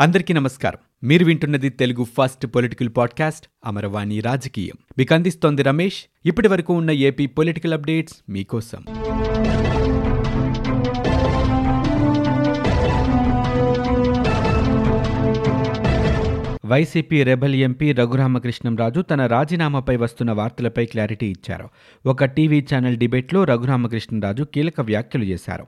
అందరికీ నమస్కారం. మీరు వింటున్నది Telugu first political podcast Amaravani రాజకీయం. మీకు అందిస్తోంది రమేష్. ఇప్పటి వరకు ఉన్న ఏపీ పొలిటికల్ అప్డేట్స్ మీకోసం. వైసీపీ రెబల్ ఎంపీ రఘురామకృష్ణంరాజు తన రాజీనామాపై వస్తున్న వార్తలపై క్లారిటీ ఇచ్చారు. ఒక టీవీ ఛానల్ డిబేట్లో రఘురామకృష్ణంరాజు కీలక వ్యాఖ్యలు చేశారు.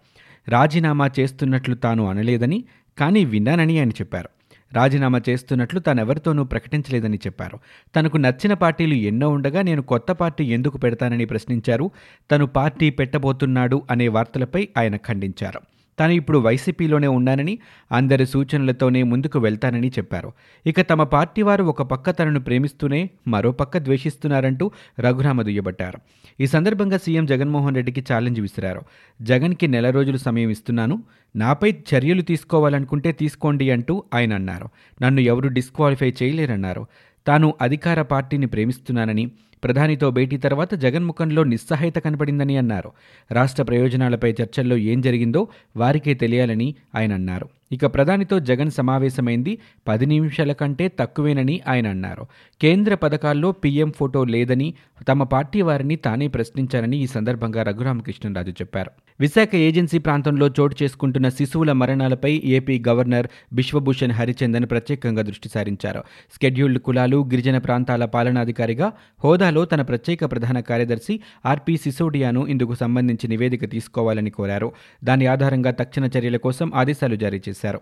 రాజీనామా చేస్తున్నట్లు తాను అనలేదని కానీ విన్నానని ఆయన చెప్పారు. రాజీనామా చేస్తున్నట్లు తానెవరితోనూ ప్రకటించలేదని చెప్పారు. తనకు నచ్చిన పార్టీలు ఎన్నో ఉండగా నేను కొత్త పార్టీ ఎందుకు పెడతానని ప్రశ్నించారు. తను పార్టీ పెట్టబోతున్నాడు అనే వార్తలపై ఆయన ఖండించారు. తాను ఇప్పుడు వైసీపీలోనే ఉన్నానని అందరి సూచనలతోనే ముందుకు వెళ్తానని చెప్పారు. ఇక తమ పార్టీ వారు ఒక పక్క తనను ప్రేమిస్తూనే మరో పక్క ద్వేషిస్తున్నారంటూ రఘురామ దుయ్యబట్టారు. ఈ సందర్భంగా సీఎం జగన్మోహన్ రెడ్డికి ఛాలెంజ్ విసిరారు. జగన్కి నెల రోజులు సమయం ఇస్తున్నాను. నాపై చర్యలు తీసుకోవాలనుకుంటే తీసుకోండి అంటూ ఆయన అన్నారు. నన్ను ఎవరు డిస్క్వాలిఫై చేయలేరన్నారు. తాను అధికార పార్టీని ప్రేమిస్తున్నానని ప్రధానితో భేటీ తర్వాత జగన్ముఖంలో నిస్సహాయత కనపడిందని అన్నారు. రాష్ట్ర ప్రయోజనాలపై చర్చల్లో ఏం జరిగిందో వారికే తెలియాలని ఆయన అన్నారు. ఇక ప్రధానితో జగన్ సమావేశమైంది పది నిమిషాల కంటే తక్కువేనని ఆయన అన్నారు. కేంద్ర పథకాల్లో పీఎం ఫోటో లేదని తమ పార్టీ వారిని తానే ప్రశ్నించారని ఈ సందర్భంగా రఘురామకృష్ణరాజు చెప్పారు. విశాఖ ఏజెన్సీ ప్రాంతంలో చోటు చేసుకుంటున్న శిశువుల మరణాలపై ఏపీ గవర్నర్ బిశ్వభూషణ్ హరిచందన్ ప్రత్యేకంగా దృష్టి సారించారు. స్కెడ్యూల్డ్ కులాలు గిరిజన ప్రాంతాల పాలనాధికారిగా హోదాలో తన ప్రత్యేక ప్రధాన కార్యదర్శి ఆర్పి సిసోడియాను ఇందుకు సంబంధించి నివేదిక తీసుకోవాలని కోరారు. దాని ఆధారంగా తక్షణ చర్యల కోసం ఆదేశాలు జారీ చేశారు.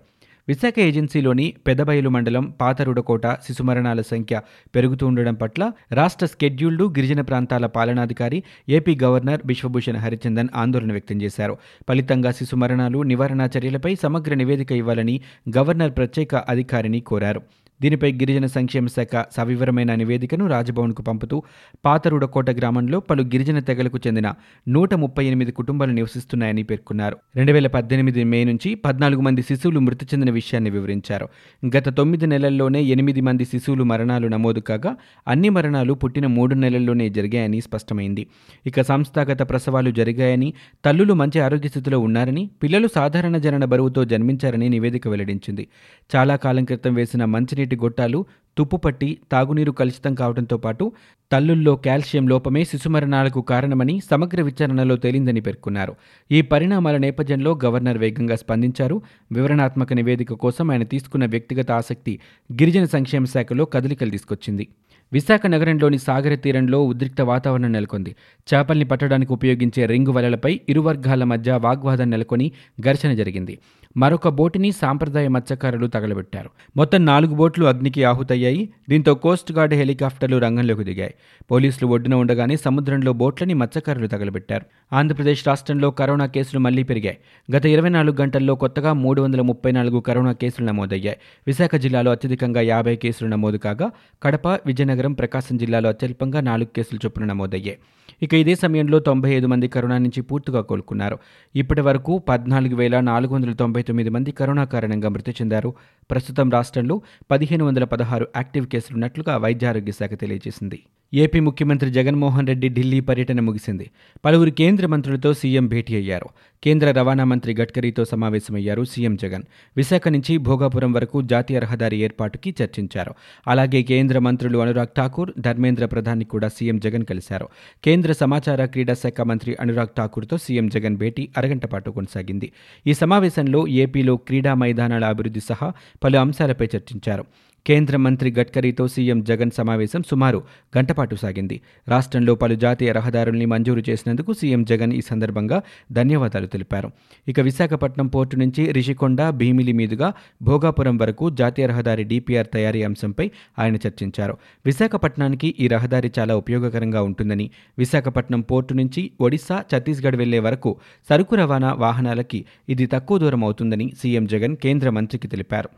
విశాఖ ఏజెన్సీలోని పెదబయలు మండలం పాతరుడకోట శిశు మరణాల సంఖ్య పెరుగుతూ ఉండడం పట్ల రాష్ట్ర స్కెడ్యూల్డ్ గిరిజన ప్రాంతాల పాలనాధికారి ఏపీ గవర్నర్ బిశ్వభూషణ్ హరిచందన్ ఆందోళన వ్యక్తం చేశారు. ఫలితంగా శిశు మరణాలు నివారణ చర్యలపై సమగ్ర నివేదిక ఇవ్వాలని గవర్నర్ ప్రత్యేక అధికారిని కోరారు. దీనిపై గిరిజన సంక్షేమ శాఖ సవివరమైన నివేదికను రాజభవన్కు పంపుతూ పాతరుడకోట గ్రామంలో పలు గిరిజన తెగలకు చెందిన నూట ముప్పై ఎనిమిది కుటుంబాలు నివసిస్తున్నాయని పేర్కొన్నారు. రెండు వేల పద్దెనిమిది మే నుంచి పద్నాలుగు మంది శిశువులు మృతి చెందిన విషయాన్ని వివరించారు. గత తొమ్మిది నెలల్లోనే ఎనిమిది మంది శిశువులు మరణాలు నమోదు కాగా అన్ని మరణాలు పుట్టిన మూడు నెలల్లోనే జరిగాయని స్పష్టమైంది. ఇక సంస్థాగత ప్రసవాలు జరిగాయని తల్లులు మంచి ఆరోగ్య స్థితిలో ఉన్నారని పిల్లలు సాధారణ జనన బరువుతో జన్మించారని నివేదిక వెల్లడించింది. చాలా కాలం క్రితం వేసిన మంచినీటి గొట్టాలు తుప్పుపట్టి తాగునీరు కలుషితం కావడంతో పాటు తల్లుల్లో కాల్షియం లోపమే శిశుమరణాలకు కారణమని సమగ్ర విచారణలో తేలిందని పేర్కొన్నారు. ఈ పరిణామాల నేపథ్యంలో గవర్నర్ వేగంగా స్పందించారు. వివరణాత్మక నివేదిక కోసం ఆయన తీసుకున్న వ్యక్తిగత ఆసక్తి గిరిజన సంక్షేమ శాఖలో కదలికలు తీసుకొచ్చింది. విశాఖ నగరంలోని సాగర తీరంలో ఉద్రిక్త వాతావరణం నెలకొంది. చేపల్ని పట్టడానికి ఉపయోగించే రింగు వలలపై ఇరు వర్గాల మధ్య వాగ్వాదం నెలకొని ఘర్షణ జరిగింది. మరొక బోటుని సాంప్రదాయ మత్స్యకారులు తగలబెట్టారు. మొత్తం నాలుగు బోట్లు అగ్నికి ఆహుతయ్యాయి. దీంతో కోస్ట్ గార్డ్ హెలికాప్టర్లు రంగంలోకి దిగాయి. పోలీసులు ఒడ్డున ఉండగానే సముద్రంలో బోట్లని మత్స్యకారులు తగలబెట్టారు. ఆంధ్రప్రదేశ్ రాష్ట్రంలో కరోనా కేసులు మళ్ళీ పెరిగాయి. గత ఇరవై నాలుగు గంటల్లో కొత్తగా మూడు వందల ముప్పై నాలుగు కరోనా కేసులు నమోదయ్యాయి. విశాఖ జిల్లాలో అత్యధికంగా యాభై కేసులు నమోదు కాగా కడప విజయనగరం ప్రకాశం జిల్లాలో అత్యల్పంగా నాలుగు కేసులు చొప్పున నమోదయ్యాయి. ఇక ఇదే సమయంలో తొంభై ఐదు మంది కరోనా నుంచి పూర్తిగా కోలుకున్నారు. ఇప్పటి వరకు పద్నాలుగు వేల నాలుగు వందల తొంభై తొమ్మిది మంది కరోనా కారణంగా మృతి చెందారు. ప్రస్తుతం రాష్ట్రంలో పదిహేను వందల పదహారు యాక్టివ్ కేసులున్నట్లుగా వైద్య ఆరోగ్య శాఖ తెలియజేసింది. ఏపీ ముఖ్యమంత్రి జగన్మోహన్ రెడ్డి ఢిల్లీ పర్యటన ముగిసింది. పలువురు కేంద్ర మంత్రులతో సీఎం భేటీ అయ్యారు. కేంద్ర రవాణా మంత్రి గడ్కరీతో సమావేశమయ్యారు సీఎం జగన్. విశాఖ నుంచి భోగాపురం వరకు జాతీయ రహదారి ఏర్పాటుకి చర్చించారు. అలాగే కేంద్ర మంత్రులు అనురాగ్ ఠాకూర్ ధర్మేంద్ర ప్రధాని కూడా సీఎం జగన్ కలిశారు. కేంద్ర సమాచార క్రీడా శాఖ మంత్రి అనురాగ్ ఠాకూర్తో సీఎం జగన్ భేటీ అరగంట పాటు కొనసాగింది. ఈ సమావేశంలో ఏపీలో క్రీడా మైదానాల అభివృద్ధి సహా పలు అంశాలపై చర్చించారు. కేంద్ర మంత్రి గడ్కరీతో సీఎం జగన్ సమావేశం సుమారు గంటపాటు సాగింది. రాష్ట్రంలో పలు జాతీయ రహదారుల్ని మంజూరు చేసినందుకు సీఎం జగన్ ఈ సందర్భంగా ధన్యవాదాలు తెలిపారు. ఇక విశాఖపట్నం పోర్టు నుంచి రిషికొండ భీమిలి మీదుగా భోగాపురం వరకు జాతీయ రహదారి డిపిఆర్ తయారీ అంశంపై ఆయన చర్చించారు. విశాఖపట్నానికి ఈ రహదారి చాలా ఉపయోగకరంగా ఉంటుందని విశాఖపట్నం పోర్టు నుంచి ఒడిశా ఛత్తీస్గఢ్ వెళ్ళే వరకు సరుకు రవాణా వాహనాలకి ఇది తక్కువ దూరం అవుతుందని సీఎం జగన్ కేంద్ర మంత్రికి తెలిపారు.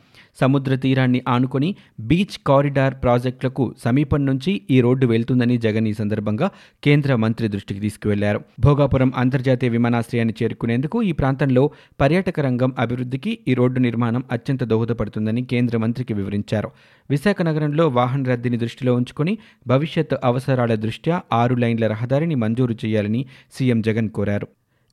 సముద్ర తీరాన్ని ఆనుకొని బీచ్ కారిడార్ ప్రాజెక్టులకు సమీపం నుంచి ఈ రోడ్డు వెళ్తుందని జగన్ ఈ సందర్భంగా కేంద్ర మంత్రి దృష్టికి తీసుకువెళ్ళారు. భోగాపురం అంతర్జాతీయ విమానాశ్రయాన్ని చేరుకునేందుకు ఈ ప్రాంతంలో పర్యాటక రంగం అభివృద్ధికి ఈ రోడ్డు నిర్మాణం అత్యంత దోహదపడుతుందని కేంద్ర మంత్రికి వివరించారు. విశాఖ నగరంలో వాహన రద్దీని దృష్టిలో ఉంచుకుని భవిష్యత్ అవసరాల దృష్ట్యా ఆరు లైన్ల రహదారిని మంజూరు చేయాలని సీఎం జగన్ కోరారు.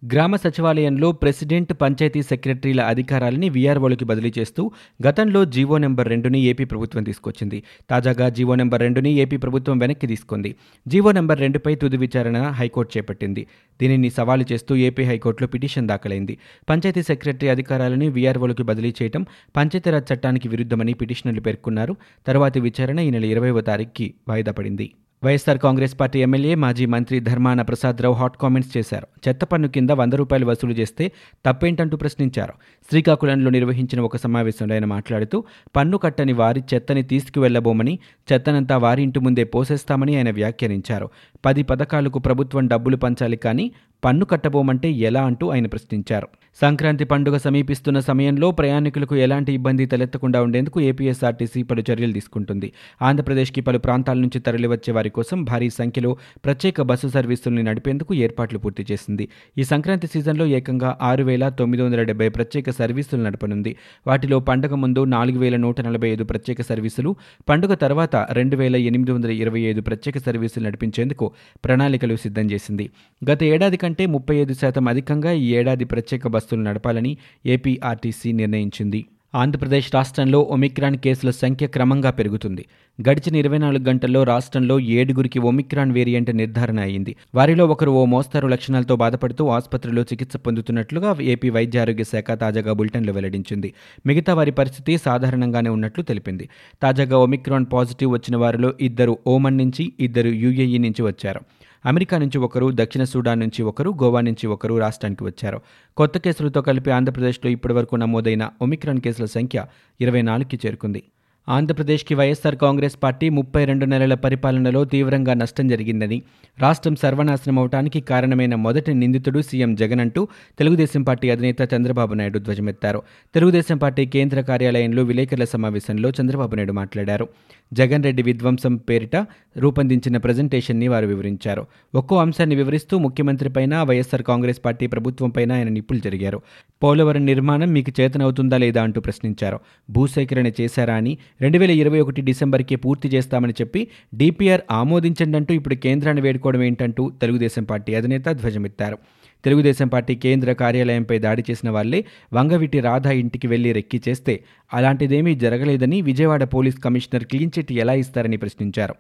గ్రామ సచివాలయంలో ప్రెసిడెంట్ పంచాయతీ సెక్రటరీల అధికారాలని వీఆర్ఓలకి బదిలీ చేస్తూ గతంలో జీవో నెంబర్ రెండుని ఏపీ ప్రభుత్వం తీసుకొచ్చింది. తాజాగా జీవో నెంబర్ రెండుని ఏపీ ప్రభుత్వం వెనక్కి తీసుకుంది. జీవో నెంబర్ రెండుపై తుది విచారణ హైకోర్టు చేపట్టింది. దీనిని సవాలు చేస్తూ ఏపీ హైకోర్టులో పిటిషన్ దాఖలైంది. పంచాయతీ సెక్రటరీ అధికారాలని వీఆర్ఓలకి బదిలీ చేయడం పంచాయతీరాజ్ చట్టానికి విరుద్ధమని పిటిషనర్లు పేర్కొన్నారు. తర్వాతి విచారణ ఈ నెల ఇరవైవ తారీఖుకి వాయిదా పడింది. వైఎస్సార్ కాంగ్రెస్ పార్టీ ఎమ్మెల్యే మాజీ మంత్రి ధర్మాన ప్రసాదరావు హాట్ కామెంట్స్ చేశారు. చెత్త పన్ను కింద వంద రూపాయలు వసూలు చేస్తే తప్పేంటంటూ ప్రశ్నించారు. శ్రీకాకుళంలో నిర్వహించిన ఒక సమావేశంలో ఆయన మాట్లాడుతూ పన్ను కట్టని వారి చెత్తని తీసుకువెళ్ళబోమని చెత్తనంతా వారి ఇంటి ముందే పోసేస్తామని ఆయన వ్యాఖ్యానించారు. పది పథకాలకు ప్రభుత్వం డబ్బులు పంచాలి కానీ పన్ను కట్టబోమంటే ఎలా అంటూ ఆయన ప్రశ్నించారు. సంక్రాంతి పండుగ సమీపిస్తున్న సమయంలో ప్రయాణికులకు ఎలాంటి ఇబ్బంది తలెత్తకుండా ఉండేందుకు ఏపీఎస్ఆర్టీసీ పలు చర్యలు తీసుకుంటుంది. ఆంధ్రప్రదేశ్కి పలు ప్రాంతాల నుంచి తరలివచ్చే వారి కోసం భారీ సంఖ్యలో ప్రత్యేక బస్సు సర్వీసుల్ని నడిపేందుకు ఏర్పాట్లు పూర్తి చేసింది. ఈ సంక్రాంతి సీజన్లో ఏకంగా ఆరు వేల తొమ్మిది వందల డెబ్బై ప్రత్యేక సర్వీసులు నడపనుంది. వాటిలో పండుగ ముందు నాలుగు వేల నూట నలభై ఐదు ప్రత్యేక సర్వీసులు పండుగ తర్వాత రెండు వేల ఎనిమిది వందల ఇరవై ఐదు ప్రత్యేక సర్వీసులు నడిపించేందుకు ప్రణాళికలు సిద్ధం చేసింది. గత ఏడాది కంటే ముప్పై ఐదు శాతం అధికంగా ఈ ఏడాది ప్రత్యేక బస్సులు నడపాలని ఏపీఆర్టీసీ నిర్ణయించింది. ఆంధ్రప్రదేశ్ రాష్ట్రంలో ఒమిక్రాన్ కేసుల సంఖ్య క్రమంగా పెరుగుతుంది. గడిచిన ఇరవై నాలుగు గంటల్లో రాష్ట్రంలో ఏడుగురికి ఒమిక్రాన్ వేరియంట్ నిర్ధారణ అయింది. వారిలో ఒకరు ఓ మోస్తారు లక్షణాలతో బాధపడుతూ ఆసుపత్రిలో చికిత్స పొందుతున్నట్లుగా ఏపీ వైద్య ఆరోగ్య శాఖ తాజాగా బులెటిన్లో వెల్లడించింది. మిగతా వారి పరిస్థితి సాధారణంగానే ఉన్నట్లు తెలిపింది. తాజాగా ఒమిక్రాన్ పాజిటివ్ వచ్చిన వారిలో ఇద్దరు ఓమన్ నుంచి ఇద్దరు యూఏఈ నుంచి వచ్చారు. అమెరికా నుంచి ఒకరు దక్షిణ సూడాన్ నుంచి ఒకరు గోవా నుంచి ఒకరు రాష్ట్రానికి వచ్చారు. కొత్త కేసులతో కలిపి ఆంధ్రప్రదేశ్లో ఇప్పటివరకు నమోదైన ఒమిక్రాన్ కేసుల సంఖ్య ఇరవై నాలుగుకి చేరుకుంది. ఆంధ్రప్రదేశ్కి వైఎస్సార్ కాంగ్రెస్ పార్టీ ముప్పై రెండు నెలల పరిపాలనలో తీవ్రంగా నష్టం జరిగిందని రాష్ట్రం సర్వనాశనం అవటానికి కారణమైన మొదటి నిందితుడు సీఎం జగన్ అంటూ తెలుగుదేశం పార్టీ అధినేత చంద్రబాబు నాయుడు ధ్వజమెత్తారు. తెలుగుదేశం పార్టీ కేంద్ర కార్యాలయంలో విలేకరుల సమావేశంలో చంద్రబాబు నాయుడు మాట్లాడారు. జగన్ రెడ్డి విధ్వంసం పేరిట రూపొందించిన ప్రజెంటేషన్ని వారు వివరించారు. ఒక్కో అంశాన్ని వివరిస్తూ ముఖ్యమంత్రిపైన వైఎస్సార్ కాంగ్రెస్ పార్టీ ప్రభుత్వంపైన ఆయన నిప్పులు జరిగారు. పోలవరం నిర్మాణం మీకు చేతనవుతుందా లేదా అంటూ ప్రశ్నించారు. భూసేకరణ చేశారా అని రెండు వేల ఇరవై ఒకటి డిసెంబర్కి పూర్తి చేస్తామని చెప్పి డిపిఆర్ ఆమోదించండి అంటూ ఇప్పుడు కేంద్రాన్ని వేడుకోవడం ఏంటంటూ తెలుగుదేశం పార్టీ అధినేత ధ్వజమెత్తారు. తెలుగుదేశం పార్టీ కేంద్ర కార్యాలయంపై దాడి చేసిన వాళ్ళే వంగవిటి రాధా ఇంటికి వెళ్ళి రెక్కి చేస్తే అలాంటిదేమీ జరగలేదని Vijayawada police commissioner clean chit ఎలా ఇస్తారని ప్రశ్నించారు.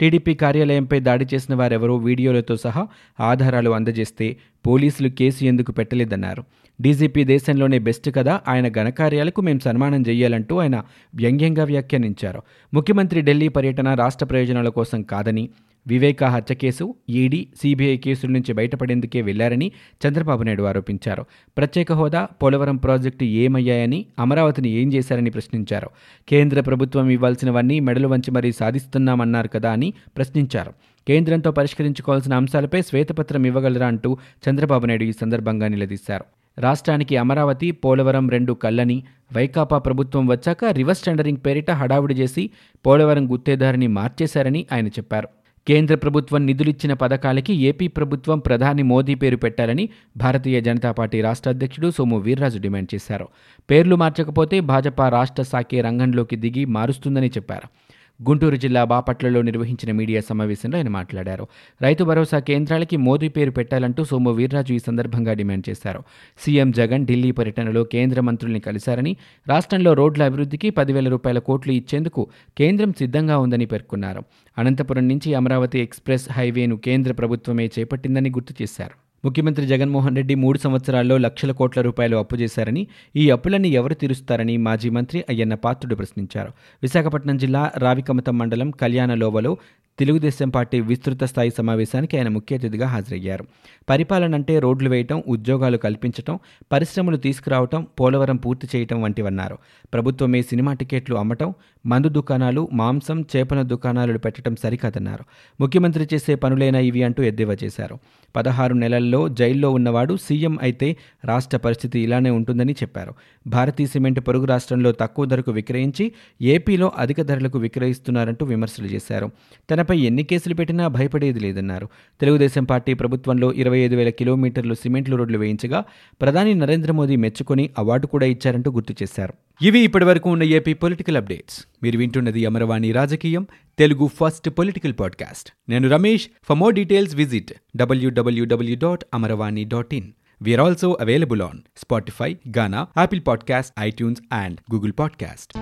టీడీపీ కార్యాలయంపై దాడి చేసిన వారెవరో వీడియోలతో సహా ఆధారాలు అందజేస్తే పోలీసులు కేసు ఎందుకు పెట్టలేదన్నారు. డీజీపీ దేశంలోనే బెస్ట్ కదా ఆయన ఘనకార్యాలకు మేము సన్మానం చేయాలంటూ ఆయన వ్యంగ్యంగా వ్యాఖ్యానించారు. ముఖ్యమంత్రి ఢిల్లీ పర్యటన రాష్ట్ర ప్రయోజనాల కోసం కాదని వివేకా హత్య కేసు ఈడీ సీబీఐ కేసుల నుంచి బయటపడేందుకే వెళ్ళారని చంద్రబాబు నాయుడు ఆరోపించారు. ప్రత్యేక హోదా పోలవరం ప్రాజెక్టు ఏమయ్యాయని అమరావతిని ఏం చేశారని ప్రశ్నించారు. కేంద్ర ప్రభుత్వం ఇవ్వాల్సినవన్నీ మెడలు వంచి మరీ సాధిస్తున్నామన్నారు కదా అని ప్రశ్నించారు. కేంద్రంతో పరిష్కరించుకోవాల్సిన అంశాలపై శ్వేతపత్రం ఇవ్వగలరా అంటూ చంద్రబాబు నాయుడు ఈ సందర్భంగా నిలదీశారు. రాష్ట్రానికి అమరావతి పోలవరం రెండు కళ్ళని వైకాపా ప్రభుత్వం వచ్చాక రివర్స్ టెండరింగ్ పేరిట హడావుడి చేసి పోలవరం గుత్తేదారిని మార్చేశారని ఆయన చెప్పారు. కేంద్ర ప్రభుత్వం నిధులిచ్చిన పథకాలకి ఏపీ ప్రభుత్వం ప్రధాని మోదీ పేరు పెట్టాలని భారతీయ జనతా పార్టీ రాష్ట్ర అధ్యక్షుడు సోము వీర్రాజు డిమాండ్ చేశారు. పేర్లు మార్చకపోతే భాజపా రాష్ట్ర సాకే రంగంలోకి దిగి మారుస్తుందని చెప్పారు. గుంటూరు జిల్లా బాపట్లలో నిర్వహించిన మీడియా సమావేశంలో ఆయన మాట్లాడారు. రైతు భరోసా కేంద్రాలకి మోదీ పేరు పెట్టాలంటూ సోము వీర్రాజు ఈ సందర్భంగా డిమాండ్ చేశారు. సీఎం జగన్ ఢిల్లీ పర్యటనలో కేంద్ర మంత్రుల్ని కలిశారని రాష్ట్రంలో రోడ్ల అభివృద్ధికి పదివేల రూపాయల కోట్లు ఇచ్చేందుకు కేంద్రం సిద్ధంగా ఉందని పేర్కొన్నారు. అనంతపురం నుంచి అమరావతి ఎక్స్ప్రెస్ హైవేను కేంద్ర ప్రభుత్వమే చేపట్టిందని గుర్తు చేశారు. ముఖ్యమంత్రి జగన్మోహన్ రెడ్డి మూడు సంవత్సరాల్లో లక్షల కోట్ల రూపాయలు అప్పు చేశారని ఈ అప్పులన్నీ ఎవరు తీరుస్తారని మాజీ మంత్రి అయ్యన్న పాత్రుడు ప్రశ్నించారు. విశాఖపట్నం జిల్లా రావికమతం మండలం కళ్యాణలోవలో తెలుగుదేశం పార్టీ విస్తృత స్థాయి సమావేశానికి ఆయన ముఖ్య అతిథిగా హాజరయ్యారు. పరిపాలన అంటే రోడ్లు వేయటం ఉద్యోగాలు కల్పించటం పరిశ్రమలు తీసుకురావటం పోలవరం పూర్తి చేయటం వంటివన్నారు. ప్రభుత్వమే సినిమా టికెట్లు అమ్మటం మందు దుకాణాలు మాంసం చేపల దుకాణాలు పెట్టడం సరికాదన్నారు. ముఖ్యమంత్రి చేసే పనులైనా ఇవి అంటూ ఎద్దేవా చేశారు. పదహారు నెలల్లో జైల్లో ఉన్నవాడు సీఎం అయితే రాష్ట్ర పరిస్థితి ఇలానే ఉంటుందని చెప్పారు. భారతీయ సిమెంట్ పొరుగు రాష్ట్రంలో తక్కువ ధరకు విక్రయించి ఏపీలో అధిక ధరలకు విక్రయిస్తున్నారంటూ విమర్శలు చేశారు. తన తనపై ఎన్ని కేసులు పెట్టినా భయపడేది లేదన్నారు. తెలుగుదేశం పార్టీ ప్రభుత్వంలో ఇరవై ఐదు వేల కిలోమీటర్లు సిమెంట్లు రోడ్లు వేయించగా ప్రధాని నరేంద్ర మోదీ మెచ్చుకొని అవార్డు కూడా ఇచ్చారంటూ గుర్తు చేశారు. ఇవి ఇప్పటివరకు ఉన్న ఏపీ పొలిటికల్ అప్డేట్స్. మీరు వింటున్నది అమరవాణి రాజకీయం తెలుగు ఫస్ట్ పొలిటికల్ పాడ్కాస్ట్. నేను Ramesh. For more details visit WWW dot Amaravani dot in. We also available on Spotify Gaana Apple podcast iTunes and Google podcast